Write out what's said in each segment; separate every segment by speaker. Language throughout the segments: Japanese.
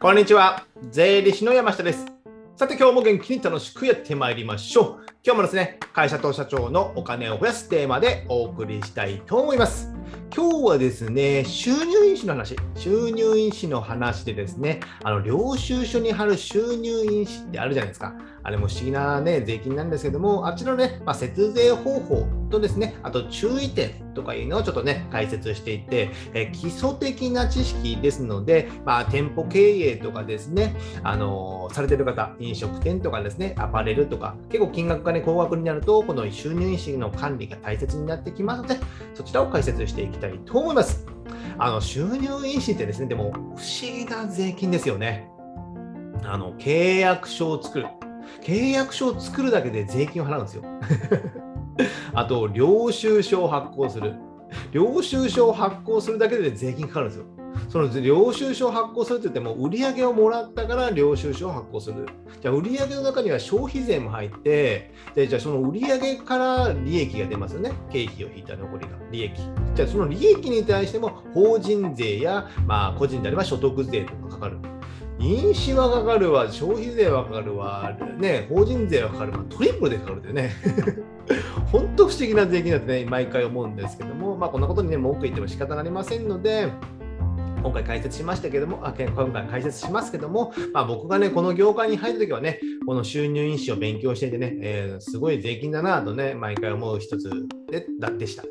Speaker 1: こんにちは。税理士の山下です。さて今日も元気に楽しくやってまいりましょう。今日もですね、会社と社長のお金を増やすテーマでお送りしたいと思います。今日はですね、収入印紙の話、収入印紙の話でですね、あの領収書に貼る収入印紙ってあるじゃないですか。あれも不思議な、ね、税金なんですけども、あっちのね、まあ、節税方法とですね、あと注意点とかいうのをちょっとね、解説していて、え基礎的な知識ですので、まあ、店舗経営とかですね、あの、されてる方、飲食店とかですね、アパレルとか、結構金額がね、高額になると、この収入印紙の管理が大切になってきますので、そちらを解説していきたいと思います。あの収入印紙ってですね、でも不思議な税金ですよね。あの契約書を作る。契約書を作るだけで税金を払うんですよ。あと、領収書を発行する。領収書を発行するだけで税金かかるんですよ。その領収書を発行するって言っても、売上をもらったから領収書を発行する。じゃあ、売上の中には消費税も入って、でじゃあ、その売上から利益が出ますよね。経費を引いた残りが、利益。じゃあ、その利益に対しても、法人税や、まあ、個人であれば所得税とかかかる。飲酒はかかるわ、消費税はかかるわ、ね、法人税はかかるわ、トリプルでかかるでね。本当不思議な税金だってね、毎回思うんですけども、まあ、こんなことにね、文句言っても仕方ありませんので、今回解説しましたけども、あ今回解説しますけども、まあ、僕がね、この業界に入るときはね、この収入印紙を勉強していてね、えー、すごい税金だなとね、毎回思う一つででした。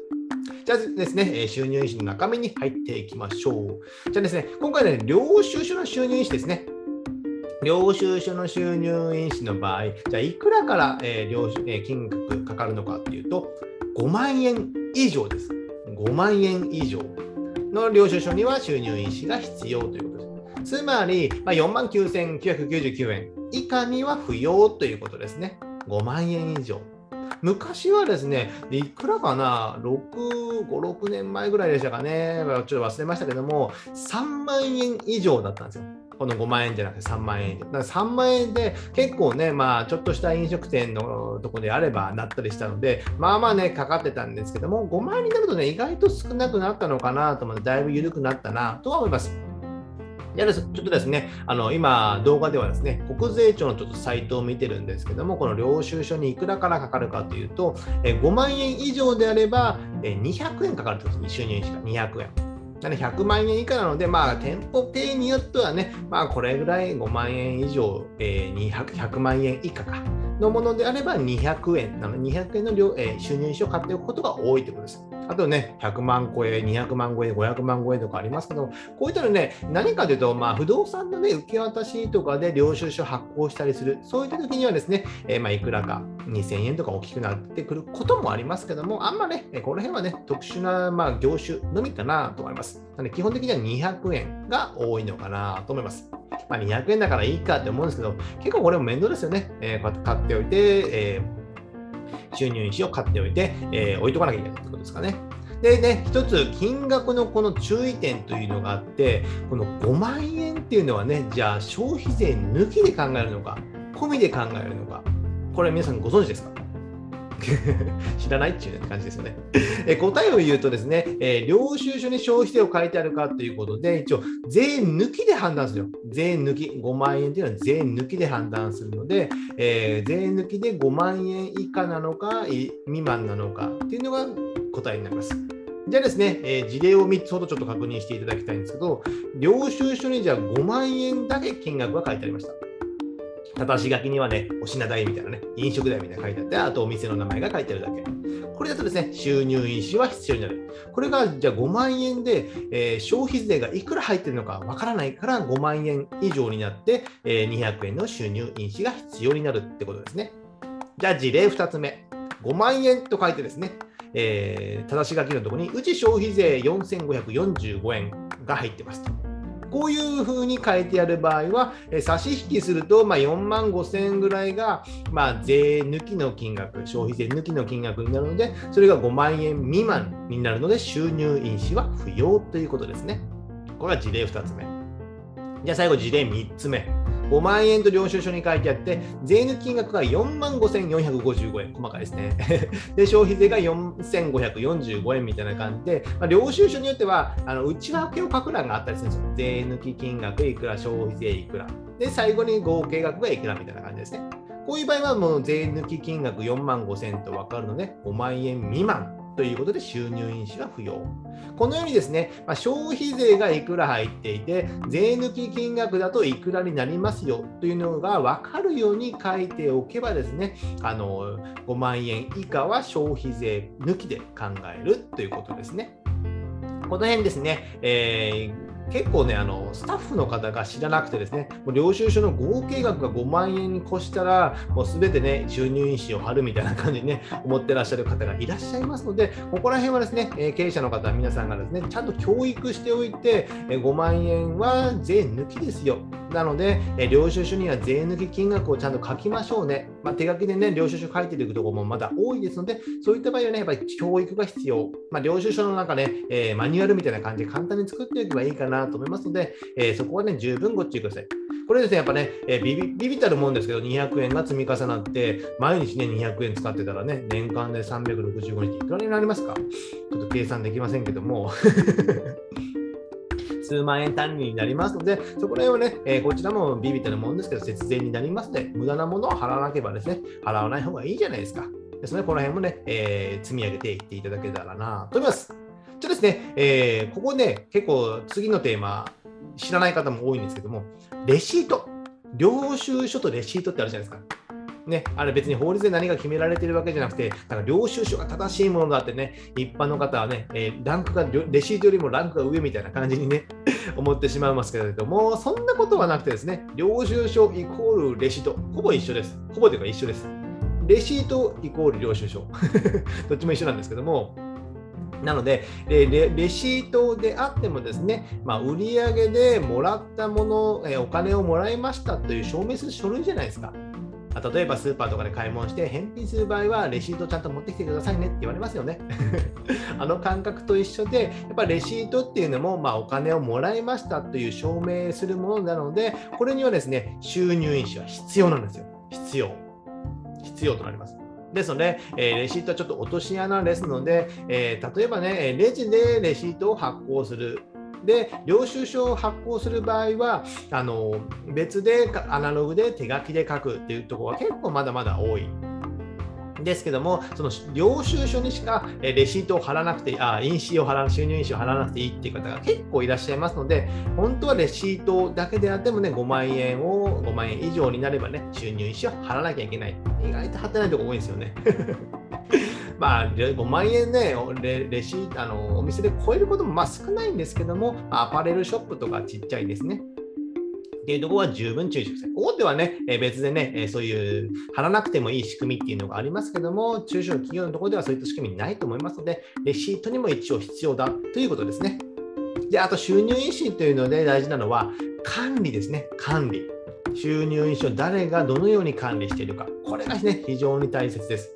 Speaker 1: じゃあですね、収入印紙の中身に入っていきましょう。じゃあですね、今回ね、領収書の収入印紙ですね。領収書の収入印紙の場合、じゃあいくらから、えー領収えー、金額かかるのかっていうと、5万円以上です。5万円以上の領収書には収入印紙が必要ということです。つまり、まあ、4万9999円以下には不要ということですね。5万円以上。昔はですね、いくらかな、6、5、6年前ぐらいでしたかね、ちょっと忘れましたけども、3万円以上だったんですよ。この5万円じゃなくて3万円。だから3万円で結構ね、まあちょっとした飲食店のとこであればなったりしたので、まあまあね、かかってたんですけども、5万円になるとね、意外と少なくなったのかなと思って、だいぶ緩くなったなとは思います。ちょっとですね、あの今、動画ではですね、国税庁のちょっとサイトを見てるんですけども、この領収書にいくらからかかるかというと、5万円以上であれば200円かかるということです、収入費が200円。なので100万円以下なので、まあ、店舗経営によってはね、まあ、これぐらい5万円以上、えー、100万円以下か。のものであれば200円。ので、200円の量、えー、収入費を買っておくことが多いということです。あとね、100万超え、200万超え、500万超えとかありますけど、こういったのね、何かというと、まあ、不動産のね、受け渡しとかで領収書発行したりする、そういった時にはですね、えー、まあ、いくらか2000円とか大きくなってくることもありますけども、あんまね、この辺はね、特殊な、まあ、業種のみかなと思います。なので、基本的には200円が多いのかなと思います。まあ、200円だからいいかって思うんですけど、結構これも面倒ですよね。えー、買っておいて、えー、収入印を買っておいて、えー、置いとかなきゃいけないことですかね。でね、一つ金額のこの注意点というのがあって、この5万円っていうのはね、じゃあ消費税抜きで考えるのか、込みで考えるのか、これ皆さんご存知ですか？知らないっていう感じですよね。え答えを言うとですね、えー、領収書に消費税を書いてあるかということで、一応、税抜きで判断するよ。税抜き、5万円というのは税抜きで判断するので、えー、税抜きで5万円以下なのか、未満なのかっていうのが答えになります。じゃあですね、えー、事例を3つほどちょっと確認していただきたいんですけど、領収書にじゃあ5万円だけ金額が書いてありました。ただし書きにはね、お品代みたいなね、飲食代みたいな書いてあって、あとお店の名前が書いてあるだけ。これだとですね、収入印紙は必要になる。これがじゃあ5万円で、えー、消費税がいくら入ってるのかわからないから5万円以上になって、えー、200円の収入印紙が必要になるってことですね。じゃあ事例2つ目。5万円と書いてですね、えー、正し書きのところに、うち消費税4545円が入ってますと。こういうふうに書いてある場合は、え差し引きすると、まあ、4万5千円ぐらいが、まあ、税抜きの金額、消費税抜きの金額になるので、それが5万円未満になるので、収入印紙は不要ということですね。これは事例2つ目。じゃあ最後、事例3つ目。5万円と領収書に書いてあって、税抜き金額が4万5455円、細かいですね。で、消費税が4545円みたいな感じで、まあ、領収書によっては、あの内訳を書く欄があったりするんですよ。税抜き金額いくら、消費税いくら。で、最後に合計額がいくらみたいな感じですね。こういう場合はもう税抜き金額4万5千と分かるので、5万円未満ということで収入印紙が不要。このようにですね、まあ、消費税がいくら入っていて、税抜き金額だといくらになりますよというのが分かるように書いておけばですね、あの5万円以下は消費税抜きで考えるということですね。この辺ですね、えー結構ね、あのスタッフの方が知らなくてですね、もう領収書の合計額が5万円に越したら、もうすべてね、収入印紙を貼るみたいな感じにね、思ってらっしゃる方がいらっしゃいますので、ここら辺はですね、え経営者の方、皆さんがですね、ちゃんと教育しておいて、え5万円は税抜きですよ。なので、え領収書には税抜き金額をちゃんと書きましょうね。まあ、手書きでね、領収書書いていくところもまだ多いですので、そういった場合はね、やっぱり教育が必要。まあ、領収書の中ね、えー、マニュアルみたいな感じで簡単に作っておけばいいかなと思いますので、えー、そこはね、十分ご注意ください。これですね、やっぱね、えー、ビビビビたるもんですけど、200円が積み重なって、毎日ね、200円使ってたらね、年間で365日いくらになりますか？ちょっと計算できませんけども。数万円単位になりますので、そこら辺はね、えー、こちらもビビったるもんですけど、節税になりますので、無駄なものを払わなければですね、払わない方がいいじゃないですか。ですので、この辺もね、えー、積み上げていっていただけたらなと思います。じゃあですね、えー、ここね、結構次のテーマ、知らない方も多いんですけども、レシート。領収書とレシートってあるじゃないですか。ね、あれ別に法律で何が決められてるわけじゃなくて、なんか領収書が正しいものだってね、一般の方はね、えー、ランクが、レシートよりもランクが上みたいな感じにね、思ってしまいますけれども、そんなことはなくてですね、領収書イコールレシート、ほぼ一緒です。ほぼというか一緒です。レシートイコール領収書。どっちも一緒なんですけども、なのでレ、レシートであってもですね、まあ、売上でもらったもの、えお金をもらいましたという証明する書類じゃないですか。例えばスーパーとかで買い物して返品する場合はレシートちゃんと持ってきてくださいねって言われますよね。あの感覚と一緒でやっぱレシートっていうのも、まあ、お金をもらいましたという証明するものなのでこれにはですね収入印紙は必要なんですよ。必要。必要となります。ですので、えー、レシートはちょっと落とし穴ですので、えー、例えばね、レジでレシートを発行する。で、領収書を発行する場合は、あの別でアナログで手書きで書くっていうところは結構まだまだ多いですけども、その領収書にしかレシートを貼らなくて、あ印紙を貼ら収入印紙を貼らなくていいっていう方が結構いらっしゃいますので、本当はレシートだけであってもね、5万円を5万円以上になればね、収入印紙を貼らなきゃいけない。意外と貼ってないとこ多いんですよね。まあ、5万円ね、レレシあのお店で超えることもまあ少ないんですけども、アパレルショップとかちっちゃいですね。っていうところは十分注意してください。大手はね、え別でね、えそういう貼らなくてもいい仕組みっていうのがありますけども、中小企業のところではそういった仕組みないと思いますので、レシートにも一応必要だということですね。で、あと収入印紙というので大事なのは、管理ですね、管理。収入印紙を誰がどのように管理しているか。これがね、非常に大切です。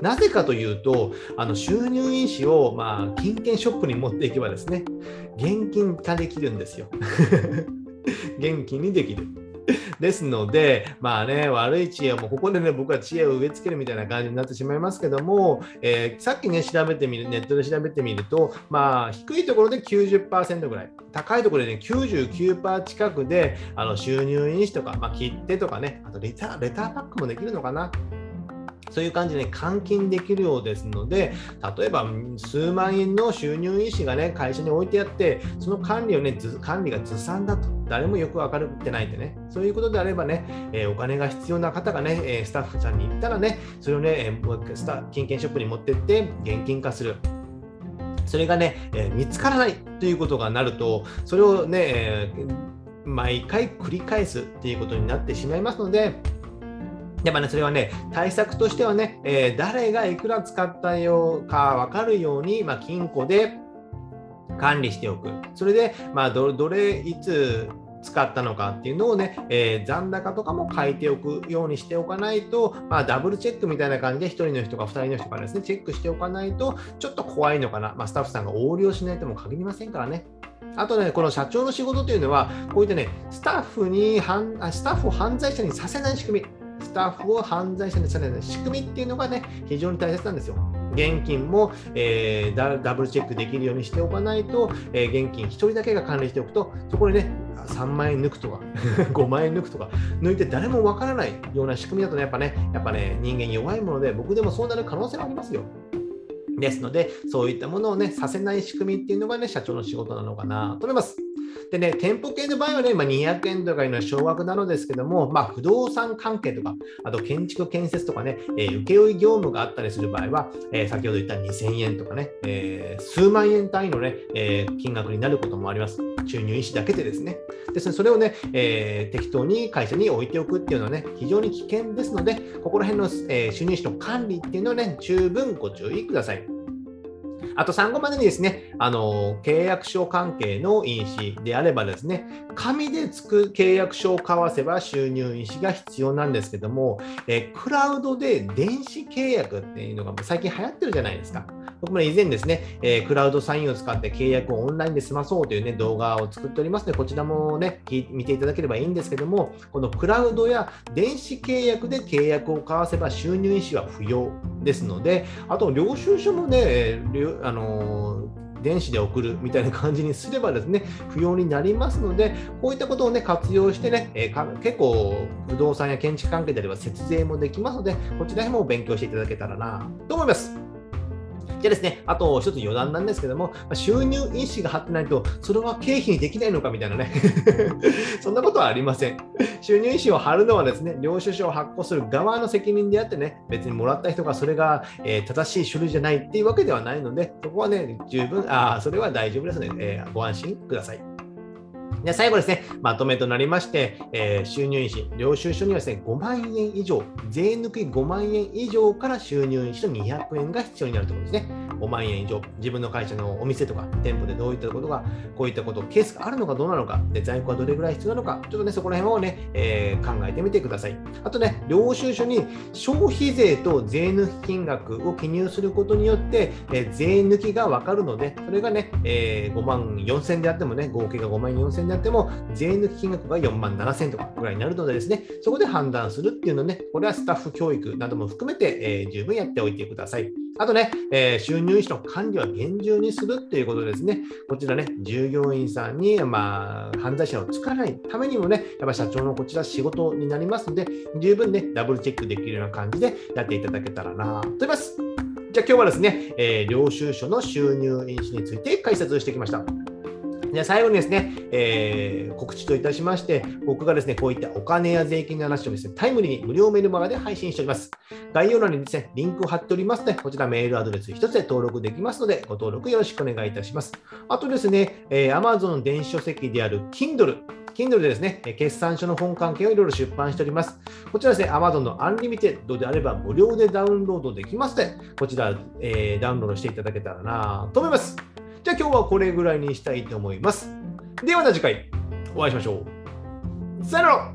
Speaker 1: なぜかというと、あの収入印紙を、まあ、金券ショップに持っていけばですね、現金化できるんですよ。元気にできる。ですので、まあね、悪い知恵をもうここでね、僕は知恵を植え付けるみたいな感じになってしまいますけども、えー、さっきね、調べてみる、ネットで調べてみると、まあ、低いところで90%ぐらい、高いところでね、99%近くで、あの収入印紙とか、まあ、切手とかね、あとレター、レターパックもできるのかな。そういう感じで換金できるようですので、例えば数万円の収入印紙がね、会社に置いてあって、その管理をね、管理がずさんだと、誰もよく分かってないんでね、そういうことであればね、えー、お金が必要な方がね、えスタッフさんに言ったらね、それをね、スタ金券ショップに持ってって、現金化する。それがね、え、見つからないということがなると、それをね、え、毎回繰り返すっていうことになってしまいますので、やっぱね、それはね、対策としてはね、えー、誰がいくら使ったようか分かるように、まあ、金庫で管理しておく。それで、まあど、どれ、いつ使ったのかっていうのをね、えー、残高とかも書いておくようにしておかないと、まあ、ダブルチェックみたいな感じで1人の人か2人の人かですね、チェックしておかないと、ちょっと怖いのかな。まあ、スタッフさんが横領しないとも限りませんからね。あとね、この社長の仕事というのは、こういったね、スタッフにスタッフを犯罪者にさせない仕組み、タッフを犯罪者にさせない仕組みっていうのがね、非常に大切なんですよ。現金も、えー、ダブルチェックできるようにしておかないと、えー、現金1人だけが管理しておくと、そこでね、3万円抜くとか、5万円抜くとか、抜いて誰もわからないような仕組みだとね、やっぱね、やっぱね、人間弱いもので、僕でもそうなる可能性はありますよ。ですので、そういったものをね、させない仕組みっていうのがね、社長の仕事なのかなと思います。でね、店舗系の場合はね、まあ、200円とかいうのは少額なのですけども、まあ、不動産関係とか、あと建築建設とかね、えー、請負業務があったりする場合は、えー、先ほど言った2000円とかね、えー、数万円単位のね、え金額になることもあります。収入意思だけでですね。ですね、それをね、え適当に会社に置いておくっていうのはね、非常に危険ですので、ここら辺の、え収入意思の管理っていうのはね、十分ご注意ください。あと産後までにですね、あの契約書関係の印紙であればですね、紙でつく契約書を交わせば収入印紙が必要なんですけども、えクラウドで電子契約っていうのが最近流行ってるじゃないですか。僕も以前ですね、えー、クラウドサインを使って契約をオンラインで済まそうという、ね、動画を作っておりますので、こちらもね、見ていただければいいんですけども、このクラウドや電子契約で契約を交わせば収入印紙は不要ですので、あと領収書もねえ、あの電子で送るみたいな感じにすればですね、不要になりますので、こういったことをね、活用してね、えー、結構不動産や建築関係であれば節税もできますので、こちら辺も勉強していただけたらなと思います。じゃですね、あと一つ余談なんですけども、収入意思が張ってないと、それは経費にできないのかみたいなね そんなことはありません。収入意思を張るのはですね、領収書を発行する側の責任であってね、別にもらった人がそれが、えー、正しい書類じゃないっていうわけではないので、そこはね、十分、ああ、それは大丈夫ですね、えー、ご安心ください。で最後ですね、まとめとなりまして、えー、収入印紙、領収書にはですね、5万円以上、税抜き5万円以上から収入印紙と200円が必要になるということですね。5万円以上、自分の会社のお店とか店舗でどういったことが、こういったこと、ケースがあるのかどうなのか、で在庫はどれぐらい必要なのか、ちょっとね、そこら辺をね、えー、考えてみてください。あとね、領収書に消費税と税抜き金額を記入することによって、えー、税抜きが分かるので、それがね、えー、5万4000であってもね、合計が5万4000であっても、税抜き金額が4万7000とかぐらいになるのでですね、そこで判断するっていうのね、これはスタッフ教育なども含めて、えー、十分やっておいてください。あとね、えー、収入費の管理は厳重にするっていうことですね。こちらね、従業員さんに、まあ、犯罪者をつかないためにもね、やっぱ社長のこちら仕事になりますので、十分ね、ダブルチェックできるような感じでやっていただけたらなと思います。じゃあ今日はですね、えー、領収書の収入印紙について解説してきました。で最後にですね、えー、告知といたしまして、僕がですね、こういったお金や税金の話をですね、タイムリーに無料メルマガで配信しております。概要欄にですね、リンクを貼っておりますので、こちらメールアドレス1つで登録できますので、ご登録よろしくお願いいたします。あとですね、えー、Amazon 電子書籍である Kindle、Kindle でですね、決算書の本関係をいろいろ出版しております。こちらですね、Amazon の Unlimited であれば無料でダウンロードできますので、こちら、えー、ダウンロードしていただけたらなと思います。じゃあ今日はこれぐらいにしたいと思います。ではまた次回お会いしましょう。さよなら